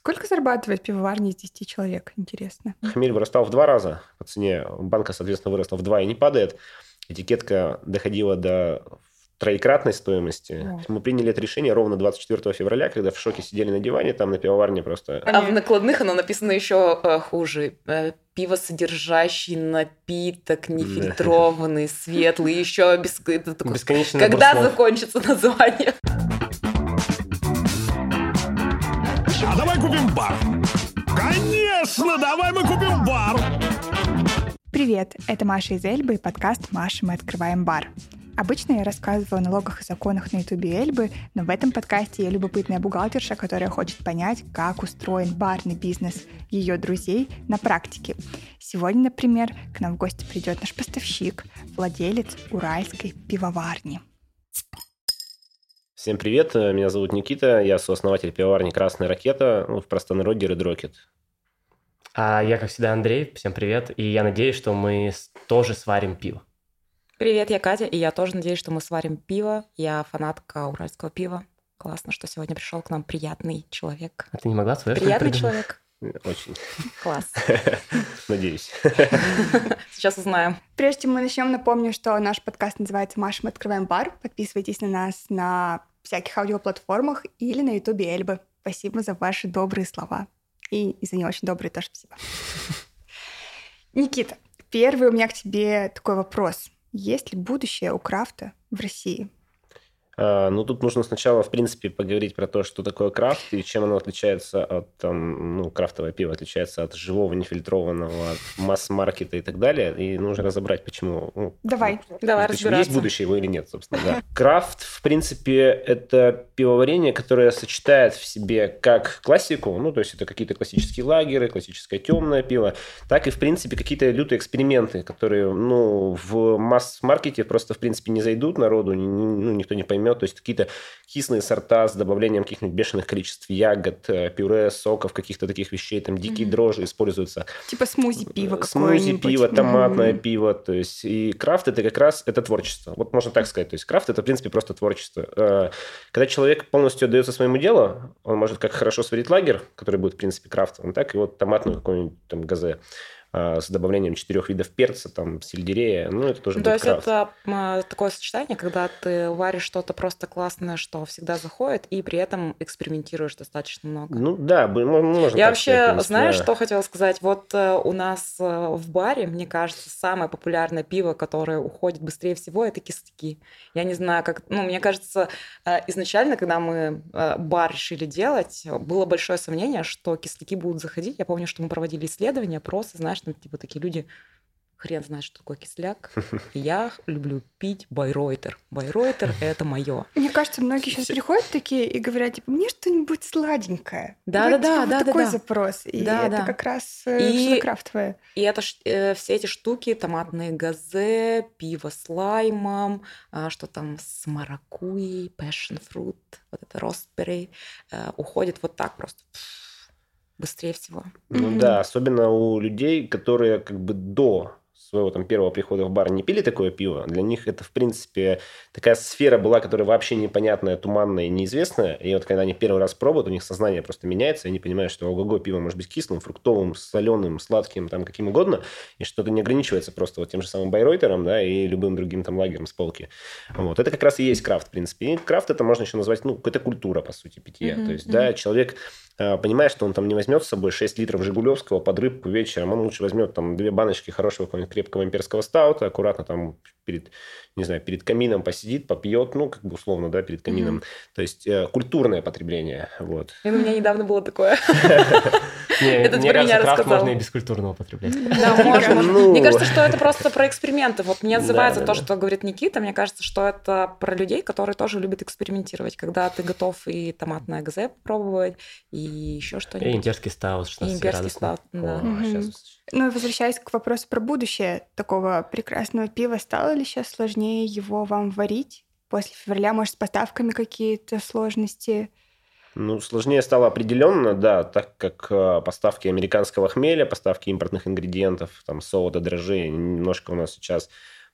Сколько зарабатывает пивоварня из 10 человек, интересно? Хмель вырастал в два раза по цене. Банка, соответственно, выросла в два и не падает. Этикетка доходила до троекратной стоимости. О. Мы приняли это решение ровно 24 февраля, когда в шоке сидели на диване, там на пивоварне просто... А в накладных оно написано еще э, хуже. Э, пиво содержащий напиток, нефильтрованный, светлый, еще без... Бесконечно Когда закончится название? Купим бар. Конечно, давай мы купим бар. Привет, это Маша из Эльбы и подкаст «Маша, мы открываем бар». Обычно я рассказываю о налогах и законах на ютубе Эльбы, но в этом подкасте я любопытная бухгалтерша, которая хочет понять, как устроен барный бизнес ее друзей на практике. Сегодня, например, к нам в гости придет наш поставщик, владелец уральской пивоварни. Всем привет, меня зовут Никита, я сооснователь пивоварни «Красная ракета», ну, в простонародье Red Rocket. А я, как всегда, Андрей, всем привет, и я надеюсь, что мы тоже сварим пиво. Привет, я Катя, и я тоже надеюсь, что мы сварим пиво. Я фанатка уральского пива. Классно, что сегодня пришел к нам приятный человек. А ты не могла свое Приятный человек. Очень. Класс. Надеюсь. Сейчас узнаем. Прежде чем мы начнем, напомню, что наш подкаст называется «Маша, мы открываем бар». Подписывайтесь на нас на всяких аудиоплатформах или на ютубе Эльбы. Спасибо за ваши добрые слова. И, и за не очень добрые тоже спасибо. Никита, первый у меня к тебе такой вопрос. Есть ли будущее у крафта в России? А, ну, тут нужно сначала, в принципе, поговорить про то, что такое крафт и чем оно отличается от, там, ну, крафтовое пиво отличается от живого, нефильтрованного, от масс-маркета и так далее. И нужно разобрать, почему. Ну, давай, ну, давай разбираться. Есть будущее его или нет, собственно, да. Крафт, в принципе, это пивоварение, которое сочетает в себе как классику, ну, то есть это какие-то классические лагеры, классическое темное пиво, так и, в принципе, какие-то лютые эксперименты, которые, ну, в масс-маркете просто, в принципе, не зайдут народу, ну, никто не поймет, то есть какие-то кислые сорта с добавлением каких-нибудь бешеных количеств ягод, э, пюре, соков, каких-то таких вещей, там дикие mm-hmm. дрожжи используются. Типа смузи пиво э, Смузи пиво, томатное mm-hmm. пиво, то есть и крафт это как раз это творчество. Вот можно так сказать, то есть крафт это в принципе просто творчество. Э, когда человек полностью отдается своему делу, он может как хорошо сварить лагерь, который будет в принципе крафтовым, так и вот томатную какую-нибудь там газе. А, с добавлением четырех видов перца, там, сельдерея, ну, это тоже То есть крафт. это такое сочетание, когда ты варишь что-то просто классное, что всегда заходит, и при этом экспериментируешь достаточно много. Ну, да, можно Я вообще, сказать, знаешь, да. что хотела сказать? Вот э, у нас э, в баре, мне кажется, самое популярное пиво, которое уходит быстрее всего, это кисляки. Я не знаю, как... Ну, мне кажется, э, изначально, когда мы бар решили делать, было большое сомнение, что кисляки будут заходить. Я помню, что мы проводили исследования, просто, знаешь, там типа такие люди, хрен знает, что такое кисляк. я люблю пить байройтер. Байройтер – это мое. Мне кажется, многие сейчас приходят такие и говорят, типа, мне что-нибудь сладенькое. Да, да, да, типа, да, вот такой да. запрос. И да, это да. как раз э, и, крафтовое. И это э, все эти штуки, томатные газе, пиво с лаймом, а, что там с маракуей, passion fruit, вот это ростбери, э, уходит вот так просто быстрее всего. Ну mm-hmm. да, особенно у людей, которые как бы до своего там первого прихода в бар не пили такое пиво, для них это, в принципе, такая сфера была, которая вообще непонятная, туманная, неизвестная. И вот когда они первый раз пробуют, у них сознание просто меняется, и они понимают, что ого-го, пиво может быть кислым, фруктовым, соленым, сладким, там каким угодно, и что это не ограничивается просто вот тем же самым байройтером, да, и любым другим там лагерем с полки. Вот. Это как раз и есть крафт, в принципе. И крафт это можно еще назвать, ну, какая-то культура, по сути, питья. Mm-hmm. То есть, да, человек э, понимает, что он там не возьмет с собой 6 литров Жигулевского под рыбку вечером, он лучше возьмет там две баночки хорошего какого-нибудь крепкого имперского стаута, аккуратно там перед, не знаю, перед камином посидит, попьет, ну, как бы условно, да, перед камином. Mm-hmm. То есть э, культурное потребление, вот. И у меня недавно было такое. Это мне кажется, крафт можно и без культурного потреблять. Да, можно. Ну. Мне кажется, что это просто про эксперименты. Вот мне отзывается то, что говорит Никита. Мне кажется, что это про людей, которые тоже любят экспериментировать, когда ты готов и томатное ГЗ попробовать, и еще что-нибудь. И имперский стаут, 16 Имперский стаут, да. Ну, возвращаясь к вопросу про будущее такого прекрасного пива, стало ли сейчас сложнее его вам варить? После февраля, может, с поставками какие-то сложности? Ну, сложнее стало определенно, да, так как э, поставки американского хмеля, поставки импортных ингредиентов, там, солода, дрожжей, немножко у нас сейчас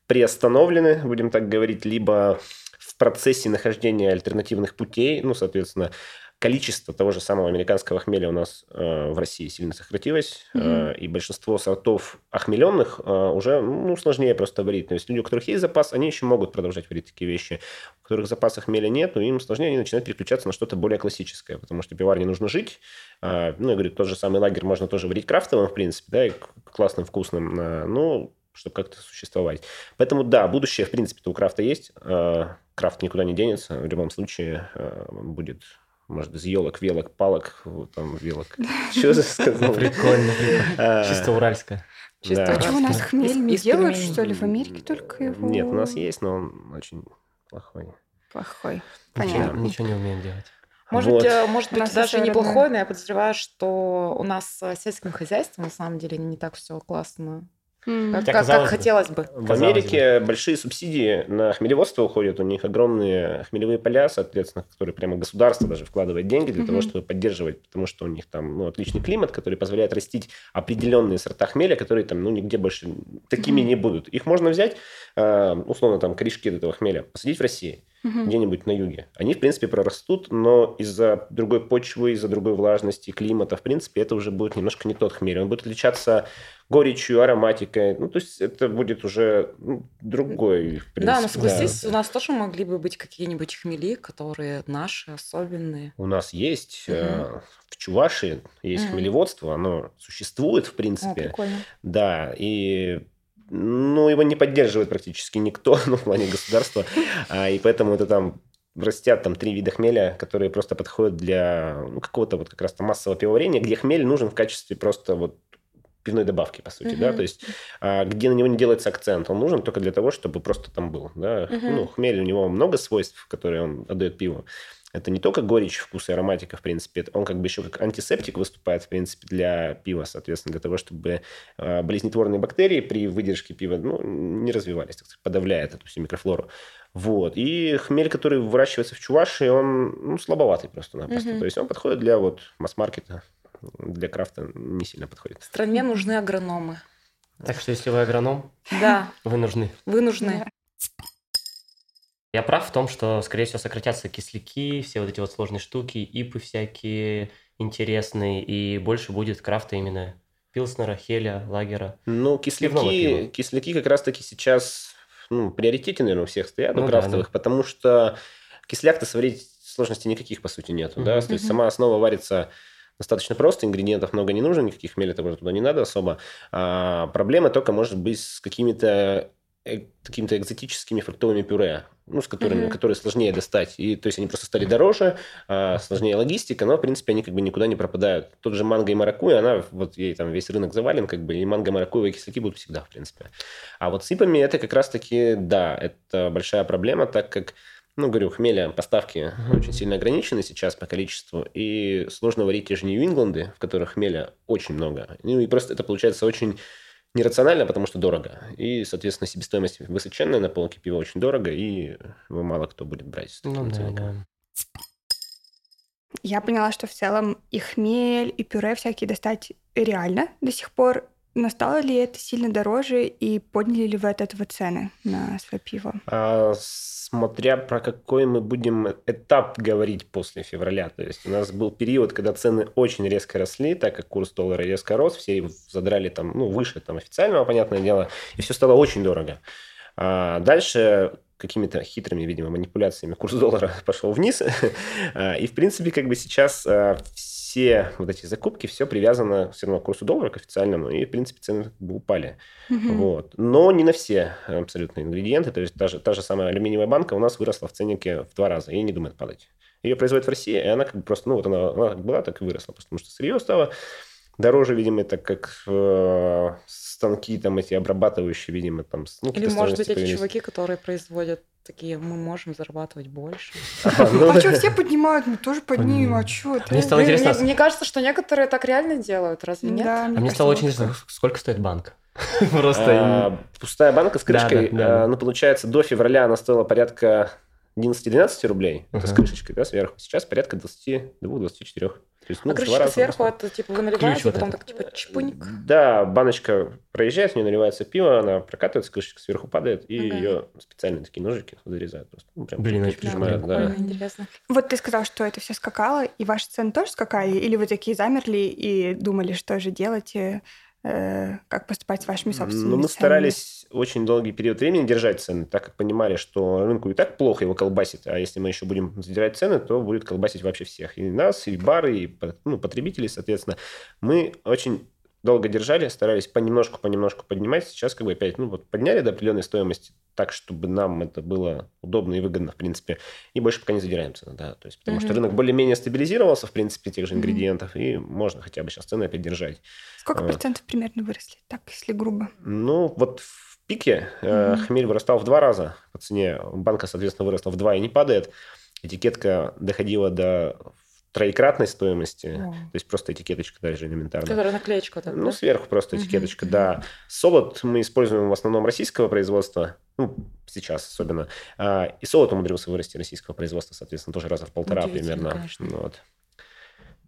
приостановлены, будем так говорить, либо в процессе нахождения альтернативных путей, ну, соответственно, количество того же самого американского хмеля у нас э, в России сильно сократилось, Мгм. э, и большинство сортов охмеленных э, уже ну, сложнее просто варить. То есть люди, у которых есть запас, они еще могут продолжать варить такие вещи. У которых запаса хмеля нету, им сложнее, они начинают переключаться на что-то более классическое, потому что пиварне нужно жить. А, ну, я говорю, тот же самый лагерь можно тоже варить крафтовым, в принципе, да, и классным, вкусным, а, ну, чтобы как-то существовать. Поэтому, да, будущее, в принципе, у крафта есть. А, Крафт никуда не денется. В любом случае он будет, может, из елок, велок, палок, там, велок. Что же сказал? Прикольно. А, Чисто уральское. Чисто да. А что, у нас хмель не из делают, что ли? В Америке только его... Нет, у нас есть, но он очень плохой. Плохой. Ничего, Понятно. ничего не умеем делать. Может, Вот. э, может быть, даже неплохой, но я подозреваю, что у нас с сельским хозяйством на самом деле не так все классно. Как, как- как казалось бы. хотелось бы. В Америке большие субсидии на хмелеводство уходят, у них огромные хмелевые поля, соответственно, которые прямо государство даже вкладывает деньги для того, Мгм. чтобы поддерживать, потому что у них там ну, отличный климат, который позволяет растить определенные сорта хмеля, которые там ну, нигде больше такими Мгм. не будут. Их можно взять, э, условно, там, корешки этого хмеля, посадить в России, Мгм. где-нибудь на юге. Они, в принципе, прорастут, но из-за другой почвы, из-за другой влажности, климата, в принципе, это уже будет немножко не тот хмель. Он будет отличаться горечью, ароматикой. Ну, то есть это будет уже ну, другой, в принципе. Да, но согласись, у нас тоже могли бы быть какие-нибудь хмели, которые наши, особенные. У нас есть э, в Чувашии есть Мгм. хмелеводство, оно существует, в О, принципе. прикольно. Да, и ну, его не поддерживает практически никто, ну, в плане государства, а, и поэтому это там растят там три вида хмеля, которые просто подходят для ну, какого-то вот как раз там массового пивоварения, где хмель нужен в качестве просто вот пивной добавки, по сути, да, Мгм. то есть а, где на него не делается акцент, он нужен только для того, чтобы просто там был, да, Мгм. ну, хмель, у него много свойств, которые он отдает пиву, это не только горечь, вкус и ароматика, в принципе, он как бы еще как антисептик выступает, в принципе, для пива, соответственно, для того, чтобы э, болезнетворные бактерии при выдержке пива ну, не развивались, так сказать, подавляет эту всю микрофлору. Вот. И хмель, который выращивается в Чувашии, он ну, слабоватый просто-напросто. Мгм. То есть он подходит для вот масс-маркета, для крафта не сильно подходит. В стране нужны агрономы. Так что, если вы агроном, Да, вы нужны. вы нужны. Я прав в том, что, скорее всего, сократятся кисляки, все вот эти вот сложные штуки, ипы всякие интересные, и больше будет крафта именно Пилснера, Хеля, Лагера. Ну, кисляки, кисляки как раз-таки сейчас ну, приоритете, наверное, у всех стоят, у Ну да, крафтовых, потому что кисляк-то сварить сложности никаких, по сути, нету. Да? Мгм. То есть сама основа варится достаточно просто, ингредиентов много не нужно, никаких того туда не надо особо. А проблема только может быть с какими-то какими-то экзотическими фруктовыми пюре, ну, с которыми, Мгм. которые сложнее достать. И, то есть они просто стали дороже, а, сложнее логистика, но, в принципе, они как бы никуда не пропадают. Тот же манго и маракуйя, она, вот ей там весь рынок завален, как бы, и манго, маракуйя, кисляки будут всегда, в принципе. А вот с ипами это как раз-таки, да, это большая проблема, так как ну, говорю, хмеля поставки Мгм. очень сильно ограничены сейчас по количеству, и сложно варить те же Нью-Ингланды, в которых хмеля очень много. Ну, и просто это получается очень нерационально, потому что дорого. И, соответственно, себестоимость высоченная на полке пива очень дорого, и его мало кто будет брать с таким Ну да, да. Я поняла, что в целом и хмель, и пюре всякие достать реально до сих пор. Но стало ли это сильно дороже, и подняли ли вы от этого цены на свое пиво? А, смотря про какой мы будем этап говорить после февраля. То есть у нас был период, когда цены очень резко росли, так как курс доллара резко рос, все задрали там, ну, выше там официального, понятное дело, и все стало очень дорого. А дальше какими-то хитрыми, видимо, манипуляциями курс доллара пошел вниз. А, И, в принципе, как бы сейчас а, все вот эти закупки, все привязано все равно к курсу доллара, к официальному, и, в принципе, цены как бы упали. Мгм. Вот. Но не на все абсолютно ингредиенты. То есть та же, та же самая алюминиевая банка у нас выросла в ценнике в два раза и не думает падать. Ее производят в России, и она как бы просто, ну вот она, она как была, так и выросла, потому что сырье стало дороже, видимо, так как э, станки там эти обрабатывающие, видимо, там... Ну, Или, может быть, эти появились. чуваки, которые производят такие, мы можем зарабатывать больше. А, ну, А что, все поднимают, мы тоже поднимем, а что Мне стало интересно, Мне, кажется, что некоторые так реально делают, разве нет? А мне стало очень интересно, сколько стоит банка? Просто... а, пустая банка с крышкой, ну, получается, до февраля она стоила порядка 11-12 рублей, это с крышечкой, да, сверху. Сейчас порядка 22-24. То есть, а ну, два крышечка сверху, это типа вы наливаете, вот потом этот. так типа чпуньк. Да, баночка проезжает, в нее наливается пиво, она прокатывается, крышечка сверху падает, и Мгм. ее специальные такие ножики зарезают просто. Ну, прям Блин, очень прижимают, прикольно. да. Прикольно, интересно. Вот ты сказал, что это все скакало, и ваши цены тоже скакали? Или вы такие замерли и думали, что же делать, как поступать с вашими собственными Ну, мы ценами? старались очень долгий период времени держать цены, так как понимали, что рынку и так плохо его колбасит, а если мы еще будем задирать цены, то будет колбасить вообще всех. И нас, и бары, и ну, потребителей, соответственно. Мы очень долго держали, старались понемножку-понемножку поднимать. Сейчас как бы опять, ну, вот подняли до определенной стоимости так, чтобы нам это было удобно и выгодно, в принципе. И больше пока не задираем цены, да. То есть, потому что Мгм. рынок более-менее стабилизировался, в принципе, тех же ингредиентов, и можно хотя бы сейчас цены опять держать. Сколько А. процентов примерно выросли, так, если грубо? Ну, вот в пике Мгм. хмель вырастал в два раза по цене. Банка, соответственно, выросла в два и не падает. Этикетка доходила до троекратной стоимости. О. То есть просто этикеточка даже элементарно. Которая наклеечка эта, Ну, да? сверху просто этикеточка, мгм. да. Солод мы используем в основном российского производства, ну, сейчас особенно. А, И солод умудрился вырасти российского производства, соответственно, тоже раза в полтора примерно. конечно. Ну, Вот.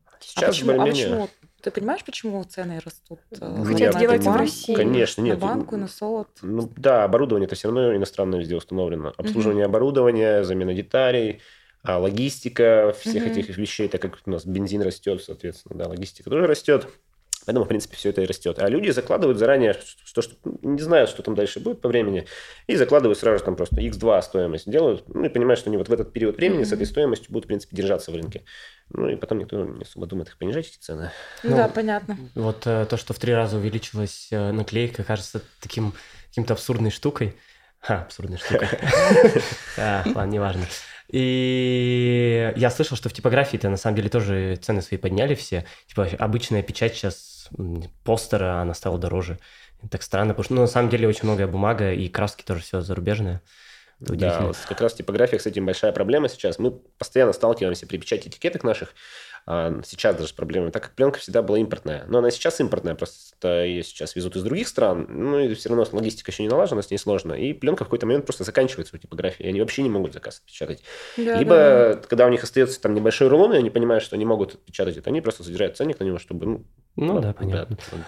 А Сейчас почему, а более-менее... почему? Ты понимаешь, почему цены растут? э, Ну, Хотят я на сделать в России. Конечно, нет. На банку, и на солод. Ну да, оборудование-то все равно иностранное везде установлено. Обслуживание оборудования, замена деталей, а, логистика всех Мгм. этих вещей, так как у нас бензин растет, соответственно, да, логистика тоже растет. Поэтому, в принципе, все это и растет. А люди закладывают заранее, что, что не знают, что там дальше будет по времени, и закладывают сразу же там просто x2 стоимость делают, ну и понимают, что они вот в этот период времени с Мгм. этой стоимостью будут, в принципе, держаться в рынке. Ну и потом никто не особо думает их понижать, эти цены. Ну, Ну, да, понятно. Вот э, то, что в три раза увеличилась э, наклейка, кажется таким каким-то абсурдной штукой. Ха, абсурдной штукой. А, Ладно, неважно. И я слышал, что в типографии-то на самом деле тоже цены свои подняли все. Типа обычная печать сейчас постера, она стала дороже. Так странно, потому что ну, на самом деле очень многое бумага и краски тоже все зарубежное. Это Да, вот как раз типография с этим большая проблема сейчас. Мы постоянно сталкиваемся при печати этикеток наших. А, сейчас даже с проблемой, так как пленка всегда была импортная. Но она сейчас импортная, просто ее сейчас везут из других стран. Ну и все равно логистика еще не налажена, с ней сложно. И пленка в какой-то момент просто заканчивается у типографии. и Они вообще не могут заказ отпечатать. Да, Либо, да, да. когда у них остается там небольшой рулон, и они понимают, что они могут отпечатать это, они просто задирают ценник на него, чтобы... Ну, Ну да, понятно. да,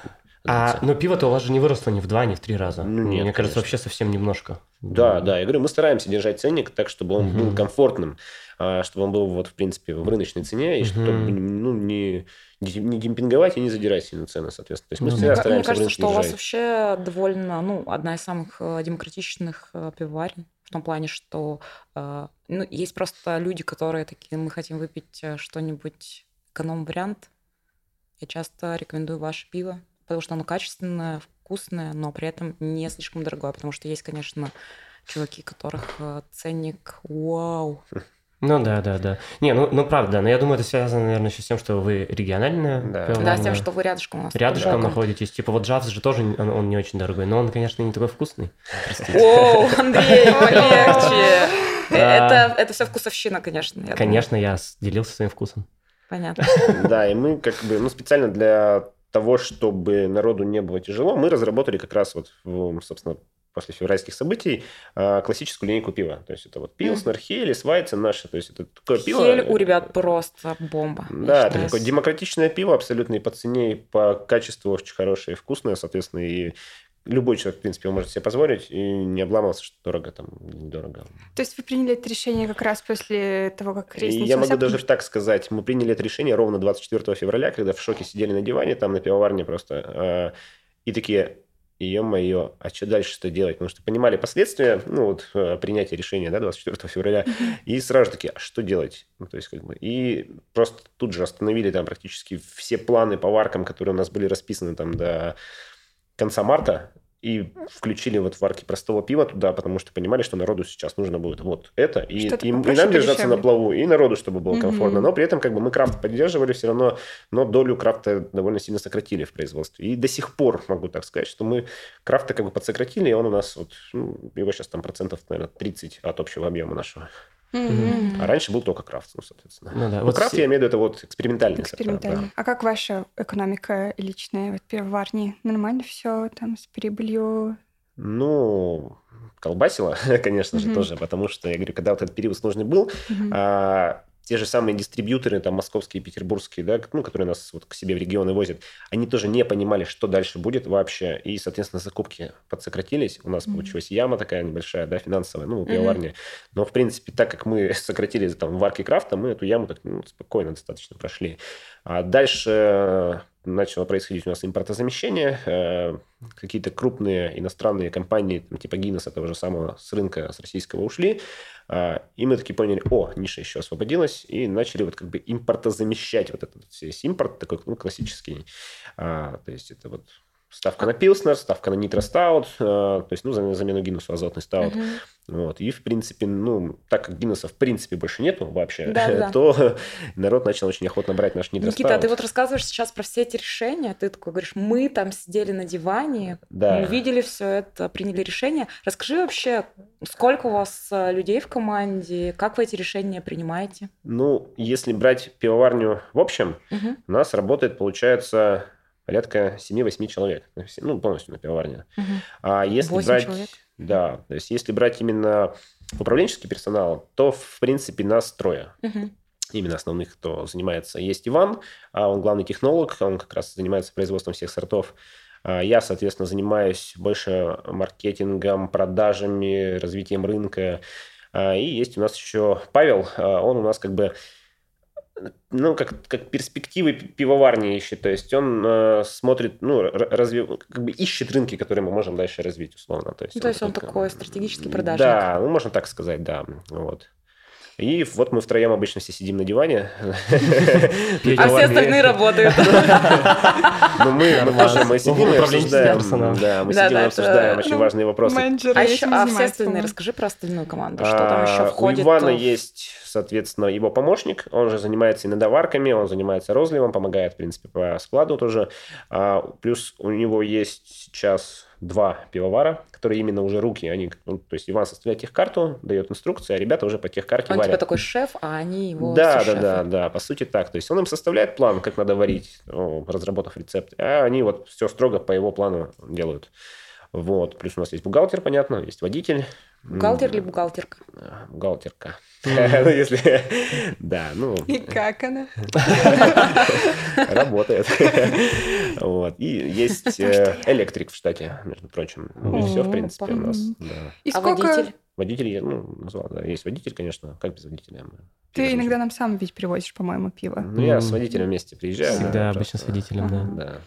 А, но пиво-то у вас же не выросло ни в два, ни в три раза. Ну, нет, Мне кажется, конечно. вообще совсем немножко. Да, да, я говорю, мы стараемся держать ценник так, чтобы он был Мгм. комфортным, а, чтобы он был, вот, в принципе, в рыночной цене, и Мгм. чтобы ну, не, не демпинговать и не задирать сильно цены, соответственно. То есть мы Ну, всегда да. Мне стараемся кажется, рынок что у вас держать. вообще довольно, ну, одна из самых э, демократичных э, пивоварен. В том плане, что э, ну, есть просто люди, которые такие, мы хотим выпить э, что-нибудь эконом-вариант. Я часто рекомендую ваше пиво, потому что оно качественное, вкусное, но при этом не слишком дорогое. Потому что есть, конечно, чуваки, которых э, ценник вау. Ну да, да, да. Не, ну, ну правда, но я думаю, это связано, наверное, еще с тем, что вы региональная Да. Да, с пивоварня. тем, что вы рядышком у нас. Рядышком Да. находитесь. Типа вот Джавс же тоже, он, он не очень дорогой, но он, конечно, не такой вкусный. Оу, Андрей, полегче. Да. Это, это все вкусовщина, конечно. я. Конечно, я делился своим вкусом. Понятно. Да, и мы как бы, ну, специально для того, чтобы народу не было тяжело, мы разработали как раз вот, в, собственно, после февральских событий а, классическую линейку пива. То есть это вот Пилснер, Хелис, Вайцен наши. То есть это такое пиво... Хель у ребят просто бомба. Да, это такое демократичное пиво, абсолютно и по цене, и по качеству очень хорошее, и вкусное, соответственно, и любой человек, в принципе, может себе позволить и не обламываться, что дорого там, недорого. То есть вы приняли это решение как раз после того, как рейс я могу потому даже что- так сказать, мы приняли это решение ровно 24 февраля, когда в шоке сидели на диване там на пивоварне просто, э, и такие, ё-моё, а что дальше-то делать? Потому что понимали последствия, ну, вот, э, принятия решения, да, 24 февраля, и сразу же такие, а что делать? Ну, то есть, как бы, и просто тут же остановили там практически все планы по варкам, которые у нас были расписаны там до конца марта, и включили вот варки простого пива туда, потому что понимали, что народу сейчас нужно будет вот это, и, и- и нам держаться на плаву, и народу, чтобы было комфортно. Но при этом как бы мы крафт поддерживали все равно, но долю крафта довольно сильно сократили в производстве. И до сих пор могу так сказать, что мы крафта как бы подсократили, и он у нас вот, ну, его сейчас там процентов, наверное, 30 от общего объема нашего. Мгм. А раньше был только крафт, ну, соответственно. Ну да, вот крафт, все- я имею в виду, это вот экспериментальный состав, да. Экспериментально. А как ваша экономика личная вот пивоварни? Нормально все там с прибылью? Ну, колбасило, конечно же, Мгм. тоже, потому что, я говорю, когда вот этот период сложный был, Мгм. а, те же самые дистрибьюторы, там, московские, петербургские, да, ну, которые нас вот к себе в регионы возят, они тоже не понимали, что дальше будет вообще, и, соответственно, закупки подсократились. У нас mm-hmm. получилась яма такая небольшая, да, финансовая, ну, пивоварня. Mm-hmm. Но, в принципе, так как мы сократили там варки крафта, мы эту яму так ну, спокойно достаточно прошли. А дальше начало происходить у нас импортозамещение. Э, какие-то крупные иностранные компании, там, типа Guinness, того же самого, с рынка, с российского ушли. А, и мы таки поняли, о, ниша еще освободилась, и начали вот как бы импортозамещать вот этот весь импорт такой ну, классический. А, то есть это вот ставка на Пилснер, ставка на Нитростаут, э, то есть, ну, за замену Гиннесу азотный стаут. Угу. Вот. И, в принципе, ну, так как Гиннеса в принципе больше нету вообще, да, да. то народ начал очень охотно брать наш Нитростаут. Никита, а ты вот рассказываешь сейчас про все эти решения, ты такой говоришь, мы там сидели на диване, да. увидели все это, приняли решение. Расскажи вообще, сколько у вас э, людей в команде, как вы эти решения принимаете? Ну, если брать пивоварню в общем, угу. у нас работает, получается, порядка 7-8 человек. Ну, полностью на пивоварне. Угу. А если 8 брать... Человек? Да, то есть если брать именно управленческий персонал, то, в принципе, нас трое. Угу. Именно основных, кто занимается. Есть Иван, а он главный технолог, он как раз занимается производством всех сортов. А я, соответственно, занимаюсь больше маркетингом, продажами, развитием рынка. А, и есть у нас еще Павел, он у нас как бы ну, как, как перспективы пивоварни ищет. То есть он э, смотрит, ну, разве, как бы ищет рынки, которые мы можем дальше развить, условно. То есть, ну, то есть он, он такой стратегический продажник. Да, ну, можно так сказать, да. Вот. И вот мы втроем обычно все сидим на диване. А все остальные работают. Ну, мы тоже, мы сидим и обсуждаем. Да, мы сидим и обсуждаем очень важные вопросы. А еще, а все остальные, расскажи про остальную команду, что там еще входит? У Ивана есть, соответственно, его помощник, он же занимается и надоварками, он занимается розливом, помогает, в принципе, по складу тоже. А, плюс у него есть сейчас два пивовара, которые именно уже руки, они, ну, то есть Иван составляет техкарту, дает инструкции, а ребята уже по техкарте он варят. Он типа такой шеф, а они его Да, да, да, да, по сути так. То есть он им составляет план, как надо варить, разработав рецепт, а они вот все строго по его плану делают. Вот. Плюс у нас есть бухгалтер, понятно, есть водитель. Бухгалтер или бухгалтерка? Бухгалтерка. Ну, если... Да, ну... И как она? Работает. Вот. И есть э, электрик в штате, между прочим. И все, в принципе, у нас. А водитель? Водитель, ну, назвал, да. Есть водитель, конечно. Как без водителя? Ты иногда нам сам ведь привозишь, по-моему, пиво. Ну, я с водителем вместе приезжаю. Всегда обычно с водителем, да. Да.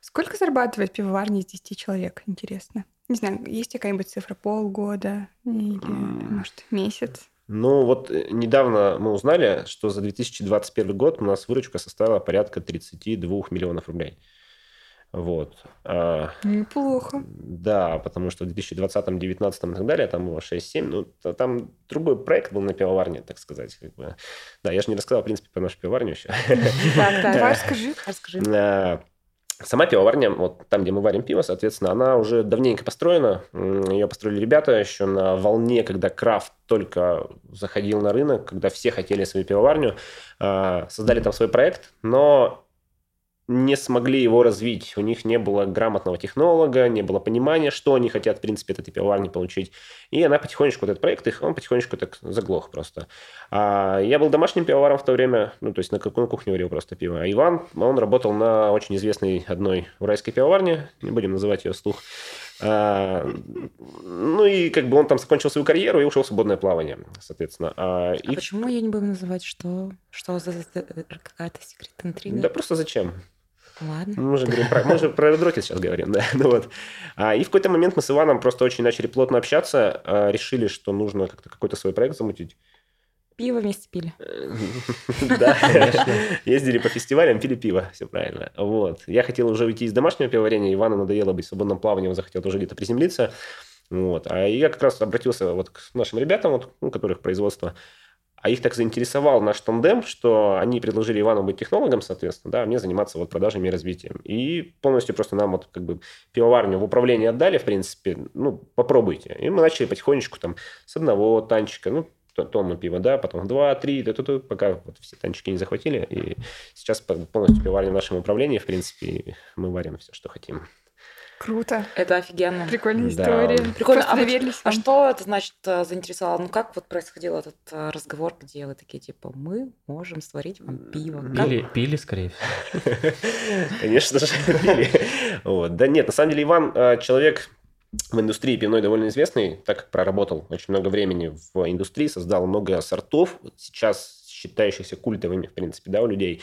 Сколько зарабатывает пивоварня из 10 человек, интересно? Не знаю, есть какая-нибудь цифра полгода или, может, месяц? Ну, вот э, недавно мы узнали, что за 2021 год у нас выручка составила порядка 32 миллионов рублей. Вот. А, Неплохо. Да, потому что в 2020, 2019 и так далее там было 6-7. Ну, там другой проект был на пивоварне, так сказать. Как бы. Да, я же не рассказал, в принципе, про нашу пивоварню еще. Так, так, расскажи, расскажи. Сама пивоварня, вот там, где мы варим пиво, соответственно, она уже давненько построена. Ее построили ребята еще на волне, когда крафт только заходил на рынок, когда все хотели свою пивоварню. А, создали там свой проект, но не смогли его развить. У них не было грамотного технолога, не было понимания, что они хотят, в принципе, от этой пивоварни получить. И она потихонечку, вот этот проект их, он потихонечку так заглох просто. А я был домашним пивоваром в то время, ну, то есть на какую кухне варил просто пиво. А Иван, он работал на очень известной одной уральской пивоварне, не будем называть ее слух. А, ну и как бы он там закончил свою карьеру и ушел в свободное плавание, соответственно. А, а и... почему я не буду называть, что, что за какая-то секретная интрига? Да просто зачем? Ладно. Мы же, говорим про, мы же про Редроcket сейчас говорим, да. Ну, вот. а, и в какой-то момент мы с Иваном просто очень начали плотно общаться, а, решили, что нужно как-то какой-то свой проект замутить. Пиво вместе пили. Да, конечно. Ездили по фестивалям, пили пиво, все правильно. Вот. Я хотел уже уйти из домашнего пивоварения, Ивану надоело быть в свободном плавании, он захотел тоже где-то приземлиться. Вот. А я как раз обратился вот к нашим ребятам, вот, у которых производство, а их так заинтересовал наш тандем, что они предложили Ивану быть технологом, соответственно, да, а мне заниматься вот продажами и развитием. И полностью просто нам вот как бы пивоварню в управление отдали, в принципе, ну, попробуйте. И мы начали потихонечку там с одного танчика, ну, тонну пива, да, потом два, три, т -т -т, пока вот все танчики не захватили. И сейчас полностью пивоварня в нашем управлении, в принципе, мы варим все, что хотим. Круто. Это офигенно. Прикольная Да. история. Прикольно. Просто А, вот- доверились а что это значит э, заинтересовало? Ну как вот происходил этот э, разговор, где вы такие типа мы можем сварить вам пиво? Как- Пили, пили, скорее всего. Конечно же, пили. Вот. Да нет, на самом деле Иван э, человек в индустрии пивной довольно известный, так как проработал очень много времени в индустрии, создал много сортов, сейчас считающихся культовыми, в принципе, да, у людей.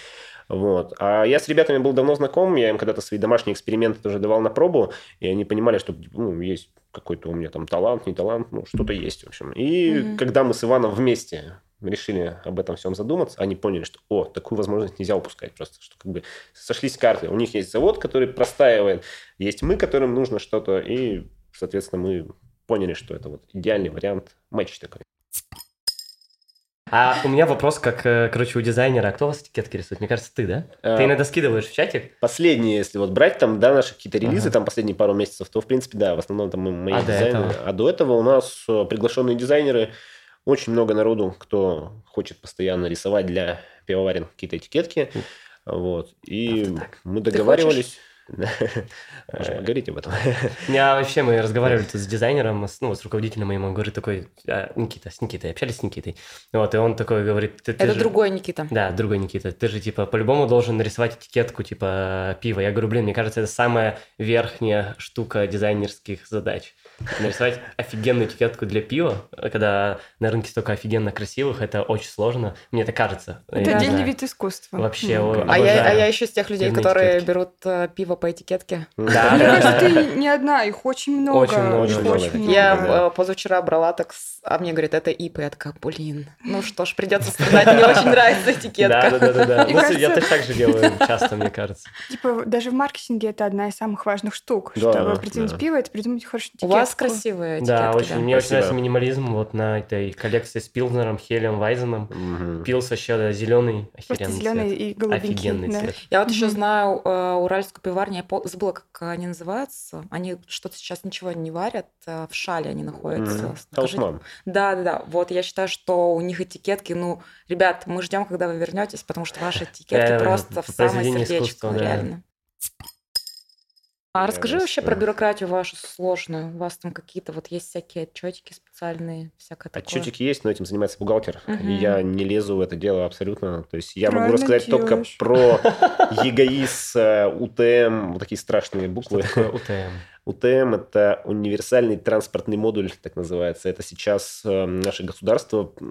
Вот. А я с ребятами был давно знаком, я им когда-то свои домашние эксперименты тоже давал на пробу, и они понимали, что ну, есть какой-то у меня там талант, не талант, ну, что-то есть, в общем. И Мгм. когда мы с Иваном вместе решили об этом всем задуматься, они поняли, что, о, такую возможность нельзя упускать просто, что как бы сошлись карты. У них есть завод, который простаивает, есть мы, которым нужно что-то, и, соответственно, мы поняли, что это вот идеальный вариант матч такой. А у меня вопрос, как, э, короче, у дизайнера. Кто у вас этикетки рисует? Мне кажется, ты, да? А, Ты иногда скидываешь в чатик? Последние, если вот брать там, да, наши какие-то релизы, там последние пару месяцев, то, в принципе, да, в основном там мои А дизайнеры. А до этого у нас э, приглашенные дизайнеры, очень много народу, кто хочет постоянно рисовать для пивоварен какие-то этикетки. Вот. И мы договаривались. Э, Можем поговорить об этом. У меня вообще мы разговаривали тут с дизайнером, с, ну, с руководителем моим, он говорит такой, а, Никита, с Никитой, общались с Никитой. Вот, и он такой говорит, ты, ты Это же- другой Никита. Да, другой Никита. Ты же, типа, по-любому должен нарисовать этикетку, типа, пива. Я говорю, блин, мне кажется, это самая верхняя штука дизайнерских задач. Нарисовать офигенную этикетку для пива, когда на рынке столько офигенно красивых, это очень сложно. Мне это кажется. Это отдельный вид искусства. Вообще, бы. А я, а я еще из тех людей, которые этикетки. берут э, пиво по этикетке. Да, Мне кажется, ты не одна, их очень много. Очень много, их очень много. Я э, позавчера брала так, а мне говорит, это ИП. Я такая, блин, ну что ж, придется страдать, мне очень нравится этикетка. Да, да, да, да, Ну, Я точно так же делаю часто, мне кажется. Типа, даже в маркетинге это одна из самых важных штук. Чтобы придумать пиво, это придумать хорошую этикетку. Вас красивые этикетки, Да, очень, мне очень нравится минимализм вот на этой коллекции с Пилзнером, Хелем, Вайзеном. Мгм. Пилс вообще, да, зеленый, охеренный зеленый цвет. и голубенький. Офигенный да. цвет. Я вот еще Мгм. знаю э, уральскую пиварню, я по- забыла, как они называются. Они что-то сейчас ничего не варят, э, в шале они находятся. Мгм. Скажите- Таусман. Да, да, да. Вот я считаю, что у них этикетки, ну, ребят, мы ждем, когда вы вернетесь, потому что ваши этикетки Э, просто в самое сердечко, да. реально. А расскажи вообще про бюрократию вашу сложную. У вас там какие-то вот есть всякие отчетики специальные, всякое такое. Отчетики есть, но этим занимается бухгалтер. Мгм. И я не лезу в это дело абсолютно. То есть я могу Правильно рассказать только делаешь. про ЕГАИС, э, УТМ, вот такие страшные Что буквы. такое УТМ? УТМ – это универсальный транспортный модуль, так называется. Это сейчас э, наше государство э,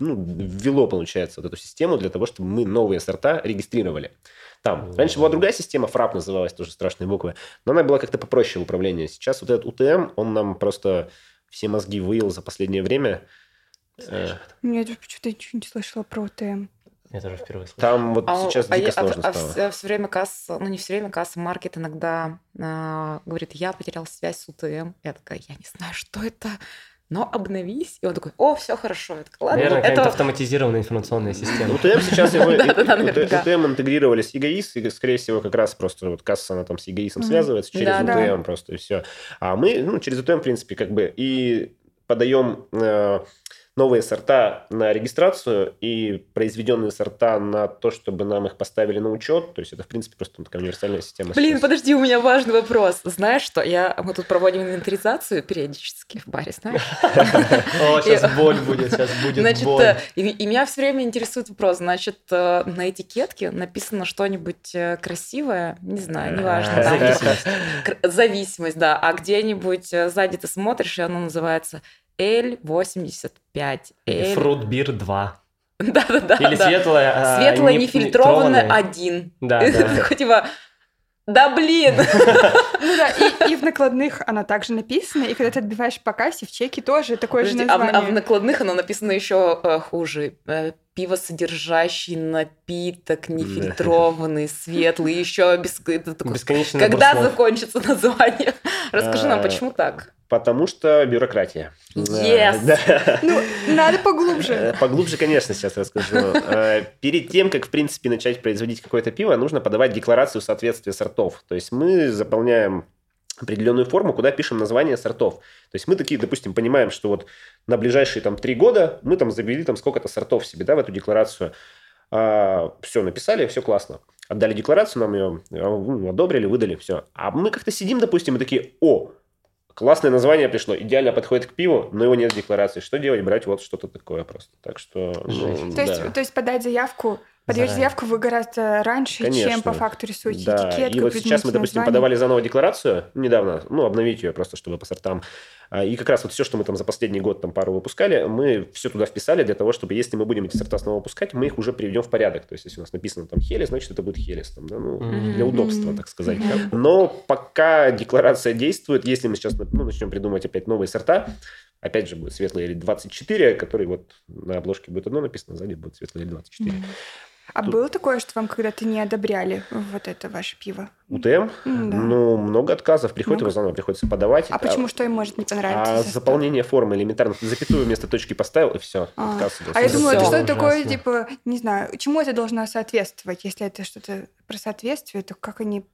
ну, ввело, получается, вот эту систему для того, чтобы мы новые сорта регистрировали. Там. Раньше была другая система, ФРАП называлась, тоже страшные буквы, но она была как-то попроще в управлении. Сейчас вот этот УТМ, он нам просто все мозги выел за последнее время. Э, Я даже почему-то ничего не слышала про УТМ. Я тоже впервые слышу. Там вот А, сейчас а дико а сложно а стало. все время касса, ну не все время касса, маркет иногда а, говорит, я потерял связь с УТМ. Я такая, я не знаю, что это, но обновись. И он такой, о, все хорошо. Я такая, ладно, Наверное, ну, какая-то это... автоматизированная информационная система. УТМ сейчас его. УТМ интегрировали с ЕГАИС, и, скорее всего, как раз просто вот касса, она там с ЕГАИСом Мгм. связывается через. УТМ просто, и все. А мы, ну, через УТМ, в принципе, как бы и подаем э, новые сорта на регистрацию и произведенные сорта на то, чтобы нам их поставили на учет. То есть это, в принципе, просто такая универсальная система. Блин, сейчас. подожди, у меня важный вопрос. Знаешь что, я, мы тут проводим инвентаризацию периодически в баре, знаешь? О, сейчас боль будет, сейчас будет Значит, боль. э, и, меня все время интересует вопрос. Значит, э, на этикетке написано что-нибудь э, красивое, не знаю, неважно. Зависимость. Зависимость, да. А где-нибудь сзади ты смотришь, и оно называется L85. Или L... Фрут Бир 2. Да-да-да. Или да. светлая... Светлое не- нефильтрованное нефильтрованная. один. Да, да. типа, да блин! Ну да, и, и в накладных оно также написано, и когда ты отбиваешь по кассе, в чеке тоже такое же Подожди, а, в, а в название. накладных оно написано еще э, хуже. Э, пиво содержащий напиток, нефильтрованный, светлый, еще такой- Бесконечно Когда закончится название? Расскажи нам, А, почему так? Потому что бюрократия. Yes. Да. Ну, надо поглубже. Э, Поглубже, конечно, сейчас расскажу. Э, Перед тем, как, в принципе, начать производить какое-то пиво, нужно подавать декларацию соответствия сортов. То есть мы заполняем определенную форму, куда пишем название сортов. То есть мы такие, допустим, понимаем, что вот на ближайшие там три года мы там завели там сколько-то сортов себе, да, в эту декларацию. все, написали, все классно. отдали декларацию, нам ее ну, одобрили, выдали, все. А мы как-то сидим, допустим, и такие, о, классное название пришло, идеально подходит к пиву, но его нет в декларации. Что делать? Брать вот что-то такое просто. Так что, ну, То да. есть, то есть подать заявку, подаешь Заранее. заявку вы гораздо раньше, Конечно. чем по факту рисуете Да, этикетку, и вот сейчас мы, допустим, название. подавали заново декларацию недавно, ну, обновить ее просто, чтобы по сортам. А, И как раз вот все, что мы там за последний год там пару выпускали, мы все туда вписали для того, чтобы если мы будем эти сорта снова выпускать, мы их уже приведем в порядок. То есть, если у нас написано там Хелис, значит, это будет Хелис. Там, да, ну, Мгм. для удобства, так сказать. Мгм. Но пока декларация действует, если мы сейчас ну, начнем придумывать опять новые сорта, опять же будет светлый или 24, который вот на обложке будет одно написано, сзади будет светлый или 24. Мгм. А Тут- было такое, что вам когда-то не одобряли вот это ваше пиво? УТМ, да. ну, много отказов, приходит Много. его заново, приходится подавать. А почему что им может не понравиться? А состав? заполнение формы элементарно. Ты запятую вместо точки поставил, и все. А. Отказ идет. А я думала, это что-то ужасно. такое, типа, не знаю, чему это должно соответствовать? Если это что-то про соответствие, то как они...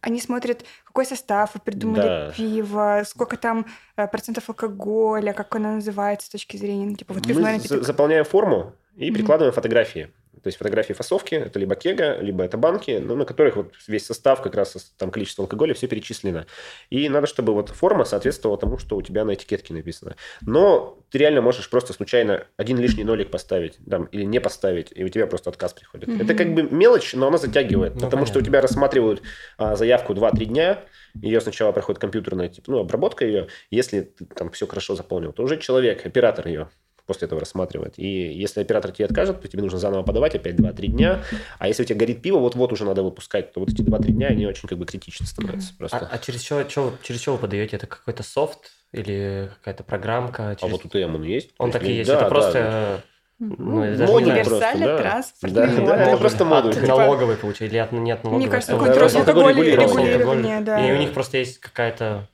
Они смотрят, какой состав вы придумали Да. пиво, сколько там э, процентов алкоголя, как оно называется с точки зрения, ну, типа, вот Мы за- заполняем форму и Мгм. прикладываем фотографии. То есть фотографии фасовки, это либо кега, либо это банки, ну, на которых вот весь состав, как раз там количество алкоголя, все перечислено. И надо, чтобы вот форма соответствовала тому, что у тебя на этикетке написано. Но ты реально можешь просто случайно один лишний нолик поставить там, или не поставить, и у тебя просто отказ приходит. Мгм. Это как бы мелочь, но она затягивает, Ну, потому что у понятно. тебя рассматривают а, заявку 2-3 дня, ее сначала проходит компьютерная типа, ну, обработка ее. Если ты там все хорошо заполнил, то уже человек, оператор ее после этого рассматривает. И если оператор тебе откажет, то тебе нужно заново подавать опять 2-3 дня. А если у тебя горит пиво, вот-вот уже надо выпускать, то вот эти 2-3 дня, они очень как бы критичны становятся А, просто. а через что, чё- через что вы подаете? Это какой-то софт или какая-то программка? А Через- вот УТМ он есть. Он так и есть. да, это да, просто... да. Ну, ну, знаю, просто, универсальный да. транспортный Да, модуль. да, это просто модуль. От Типа- налоговой, получается, или от, не от налоговой. Мне кажется, а какой-то да, Росалкоголь Росалкоголь регулирование, да. И у них просто есть какая-то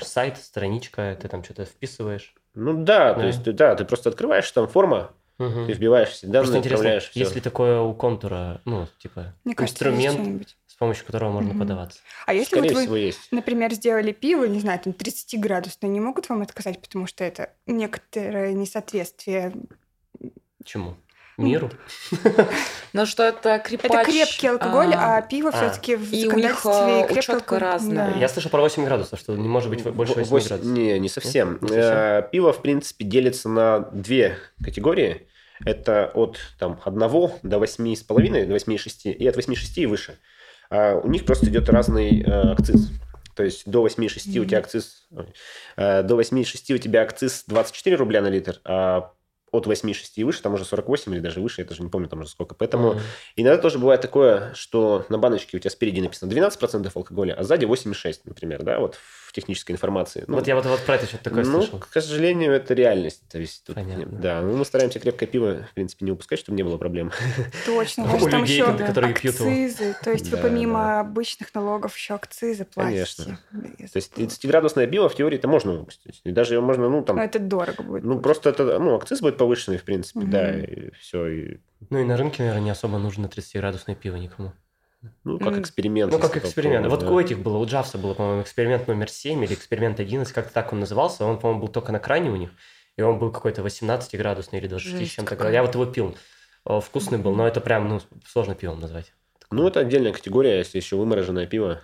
сайт, страничка, ты там что-то вписываешь. Ну да, то Да. есть ты- да, ты просто открываешь там форма, Мгм. ты вбиваешь все Просто данные, интересно, отправляешь всё. есть ли такое у контура, ну, типа, Мне кажется, инструмент, с помощью которого можно Мгм. подаваться? А если Скорее вот вы, есть. например, сделали пиво, не знаю, там 30 градусное, не могут вам отказать, потому что это некоторое несоответствие. Чему? Миру? Но что это крепач. Это крепкий алкоголь, а, а, пиво а. все-таки в И законодательстве алкоголь. разная. Да. Я слышал про 8 градусов, что не может быть больше 8 Восемь- градусов. Не, не совсем. Не совсем? Э, Пиво, в принципе, делится на две категории. Это от там, 1 до 8,5, до 8,6 и от 8,6 и выше. А у них просто идет разный э, акциз. То есть до 8,6 у тебя акциз... э, до 8,6 у тебя акциз 24 рубля на литр, а от 8,6 и выше, там уже 48 или даже выше, я даже не помню там уже сколько. Поэтому Мгм. Иногда тоже бывает такое, что на баночке у тебя спереди написано 12% алкоголя, а сзади 8,6, например, да, вот в технической информации. Ну, Вот я вот, вот про это что-то такое ну, слышал. к сожалению, это реальность. То есть тут, Понятно. да, ну, мы стараемся крепкое пиво, в принципе, не упускать, чтобы не было проблем. Точно, У у вас там людей, еще которые пьют акцизы. То есть вы помимо да. обычных налогов еще акцизы платите. Конечно. То есть забыла. 30-градусное пиво в теории это можно выпустить. И даже его можно, ну, там, Но это дорого будет. ну, просто это, ну, акциз будет повышенный, в принципе, да, и все. И, Ну и на рынке, наверное, не особо нужно 30-градусное пиво никому. Ну, как эксперимент. Ну, как эксперимент. Вот попробовать, у этих было, у Джавса было, по-моему, эксперимент номер 7 или эксперимент 11, как-то так он назывался. Он, по-моему, был только на кране у них. И он был какой-то 18-градусный или 20 с Жесть чем-то. какая. Я вот его пил. О, Вкусный был, но это прям, ну, сложно пивом назвать. да. Ну, это отдельная категория, если еще вымороженное пиво.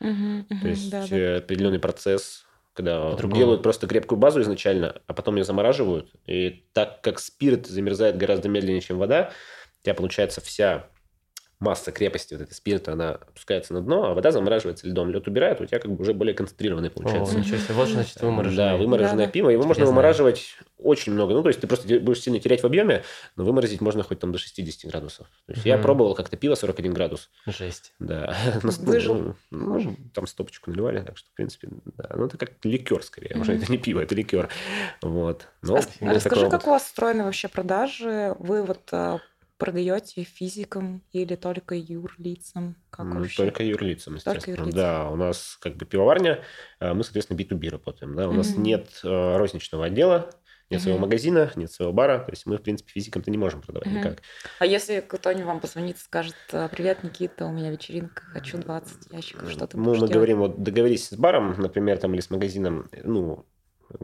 Мгм, То есть да, да. э, определенный процесс, когда По-другому. делают просто крепкую базу изначально, а потом ее замораживают. И так как спирт замерзает гораздо медленнее, чем вода, у тебя получается вся масса крепости вот этой спирта, она опускается на дно, а вода замораживается льдом. Лед убирают, у тебя как бы уже более концентрированный О, получается. ничего себе. Вот, значит, вымороженное. Да, вымороженное Да-да. пиво. Его можно Я вымораживать очень много. Ну, то есть ты просто будешь сильно терять в объеме, но выморозить можно хоть там до 60 градусов. То есть я Мгм. пробовал как-то пиво 41 градус. Жесть. Да. Ну, Выжил? Ну, ну, там стопочку наливали, так что, в принципе, да. Ну, это как ликер скорее. Уже это не пиво, это ликер. Вот. Ну, А Расскажи, как у вас устроены вообще продажи? Вы вот а, продаете физикам или только юрлицам? Как Ну, вообще? Только юрлицам, Только естественно. юрлицам. Да, у нас как бы пивоварня, а мы, соответственно, B2B работаем. Да? У нас Мгм. нет э, розничного отдела, нет своего Мгм. магазина, нет своего бара. То есть мы, в принципе, физикам-то не можем продавать Мгм. никак. А если кто-нибудь вам позвонит и скажет, «А, привет, Никита, у меня вечеринка, хочу 20 ящиков, что ты Ну, будешь мы делать?» говорим, вот договорись с баром, например, там, или с магазином, ну, у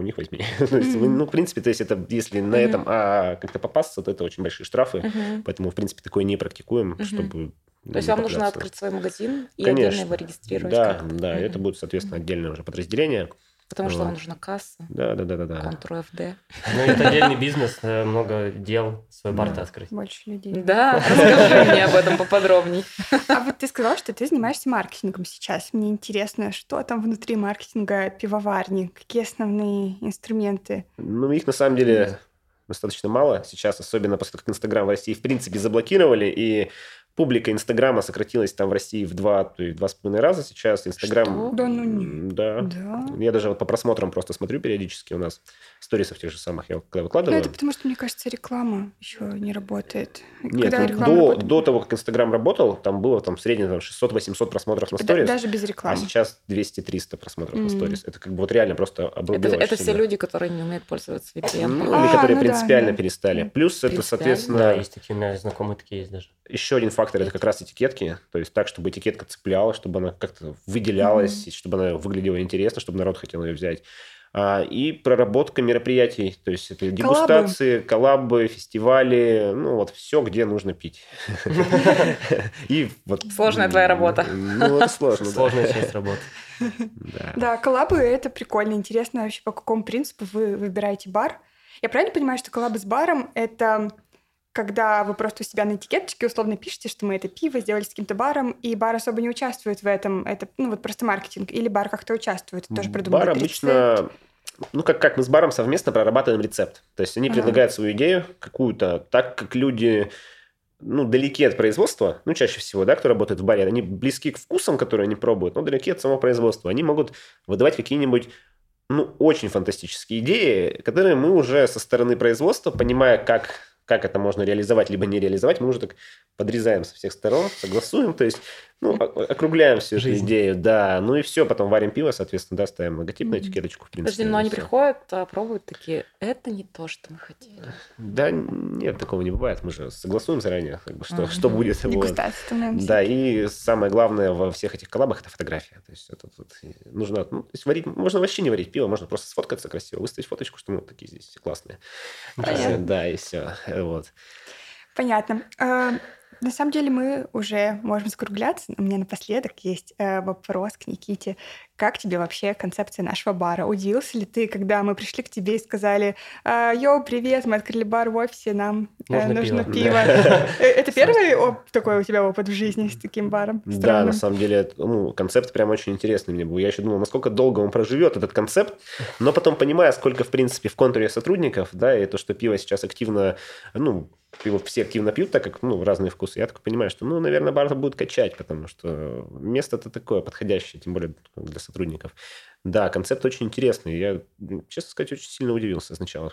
них возьми. То есть, ну, в принципе, то есть это если на этом а, как-то попасться, то это очень большие штрафы. Поэтому, в принципе, такое не практикуем, чтобы То есть вам нужно открыть свой магазин и Конечно. отдельно его регистрировать Да, да, это будет, соответственно, отдельное уже подразделение. Потому что вам нужна касса, Да, да, да, да, да. Ctrl-FD. Ну, это отдельный бизнес, э, много дел, свой бар-то открыть. Больше людей. Да, расскажи мне об этом поподробней. А вот ты сказала, что ты занимаешься маркетингом сейчас. Мне интересно, что там внутри маркетинга пивоварни? Какие основные инструменты? Ну, их на самом деле достаточно мало сейчас, особенно после того, как Инстаграм в России в принципе заблокировали, и публика Инстаграма сократилась там в России в два, то есть в два с половиной раза сейчас. Инстаграм... Да ну не- Да. Да. Я даже вот по просмотрам просто смотрю периодически у нас сторисов тех же самых, я когда Ну, выкладываю. это потому что, мне кажется, реклама еще не работает. Нет, Когда ну, реклама до, работает- до того, как Инстаграм работал, там было там в среднем там, 600-800 просмотров на Да- сторис, даже без а рекламы. сейчас 200-300 просмотров на Мгм. сторис. Это как бы вот реально просто Это, обрубило это очень все люди, которые не умеют пользоваться VPN. Ну, А, или которые ну да, принципиально да. перестали. Плюс это, соответственно, Да, есть такие, у меня знакомые такие есть даже. еще один фактор это как раз этикетки. То есть так, чтобы этикетка цепляла, чтобы она как-то выделялась, и чтобы она выглядела интересно, чтобы народ хотел ее взять. А, и проработка мероприятий. То есть это дегустации, коллабы, фестивали, ну вот все, где нужно пить. И вот... Сложная твоя работа. Ну, это сложно. Сложная часть работы. Да. Да, коллабы — это прикольно. Интересно вообще, по какому принципу вы выбираете бар. Я правильно понимаю, что коллабы с баром — это когда вы просто у себя на этикеточке условно пишете, что мы это пиво сделали с каким-то баром, и бар особо не участвует в этом. Это, ну, вот просто маркетинг. Или бар как-то участвует, тоже придумывает Бар обычно... Ну, как, как мы с баром совместно прорабатываем рецепт. То есть они Ага. предлагают свою идею какую-то, так как люди ну, далеки от производства, ну, чаще всего, да, кто работает в баре, они близки к вкусам, которые они пробуют, но далеки от самого производства. Они могут выдавать какие-нибудь ну, очень фантастические идеи, которые мы уже со стороны производства, понимая, как, как это можно реализовать, либо не реализовать, мы уже так подрезаем со всех сторон, согласуем, то есть, ну, округляем всю эту Жизнь. идею, да, ну и все, потом варим пиво, соответственно, да, ставим логотип на Мгм. этикеточку, в принципе. Подожди, но они приходят, а, пробуют такие, это не то, что мы хотели. Да, нет, такого не бывает, мы же согласуем заранее, как бы, что, Мгм. что будет. вот. Дегустация становимся. Да, и самое главное во всех этих коллабах это фотография. То есть это тут нужно, ну, то есть варить, можно вообще не варить пиво, можно просто сфоткаться красиво, выставить фоточку, что мы вот такие здесь все классные. Понятно. Да, и все. Вот. Понятно. На самом деле мы уже можем закругляться. У меня напоследок есть э, вопрос к Никите. Как тебе вообще концепция нашего бара? Удивился ли ты, когда мы пришли к тебе и сказали, «А, «Йоу, привет, мы открыли бар в офисе, нам э, Нужно пиво». пиво». Э, Это первый такой у тебя опыт в жизни с таким баром? Да, на самом деле, ну, концепт прям очень интересный мне был. Я еще думал, насколько долго он проживет, этот концепт, но потом понимая, сколько, в принципе, в контуре сотрудников, да, и то, что пиво сейчас активно, ну, пиво все активно пьют, так как, ну, разные вкусы, я такой понимаю, что, ну, наверное, бар будет качать, потому что место-то такое подходящее, тем более для сотрудников. Да, концепт очень интересный. Я, м, честно сказать, очень сильно удивился сначала.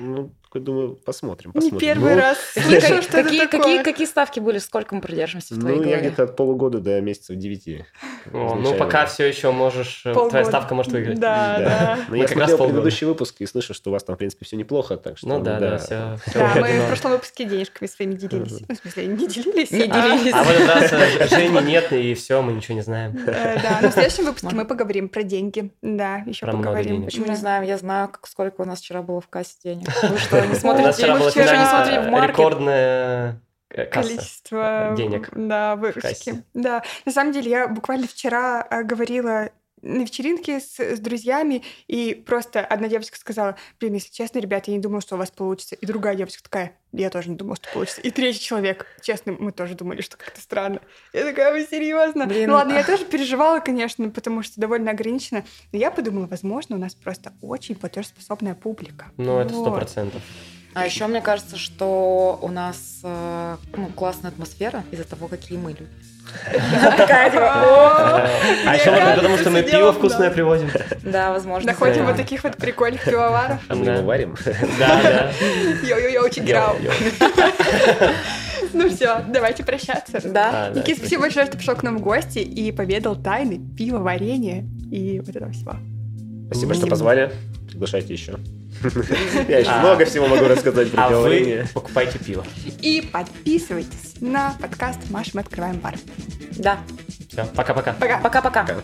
Ну, такой думаю, посмотрим, Не посмотрим. первый Ну, раз слышу, что это Какие, такое. какие, какие ставки были, сколько мы продержимся в твоей Ну, я голове? где-то от полугода до месяцев девяти. О, ну, пока все еще можешь... э, Полгода. Твоя ставка может выиграть. Да, да. Но Мы я как смотрел предыдущий выпуск и слышу, что у вас там, в принципе, все неплохо, так что... Ну да, да, все. Да, мы в прошлом выпуске денежками своими делились. Ну, в смысле, не делились. Не а- делились. А в этот раз э, Жени нет, и все, мы ничего не знаем. Э, Да, но в следующем выпуске мы поговорим про деньги. Да, еще Про много поговорим. денег. Почему не знаем? Я знаю, как, сколько у нас вчера было в кассе денег. Вы что, не У нас смотрите? вчера было вчера не смотрели в финальная маркет? рекордная э, касса. количество денег да, в выручки. кассе. Да, на самом деле я буквально вчера э, говорила на вечеринке с, с друзьями, и просто одна девочка сказала, блин, если честно, ребята, я не думала, что у вас получится. И другая девочка такая, я тоже не думала, что получится. И третий человек, честно, мы тоже думали, что как-то странно. Я такая, вы серьезно? Блин. Ну ладно, я тоже переживала, конечно, потому что довольно ограничено. Но я подумала, возможно, у нас просто очень платежеспособная публика. Ну, это сто процентов. А еще мне кажется, что у нас э, ну, классная атмосфера из-за того, какие мы люди. Такая, типа, «О, А еще можно, потому что мы пиво вкусное привозим. Да, возможно. Находим вот таких вот прикольных пивоваров. А мы его варим. Да, да. Йо-йо-йо, чиграу. Йо. Ну все, давайте прощаться. Да. А, Никит, спасибо большое, что пришел к нам в гости и поведал тайны пива, варенья и вот этого всего. Спасибо, что позвали. Приглашайте еще. Я еще А. много всего могу рассказать про А вы пивоварение. покупайте пиво. И подписывайтесь на подкаст «Маша, мы открываем бар». Да. Все, пока-пока. Пока. Пока-пока. Пока.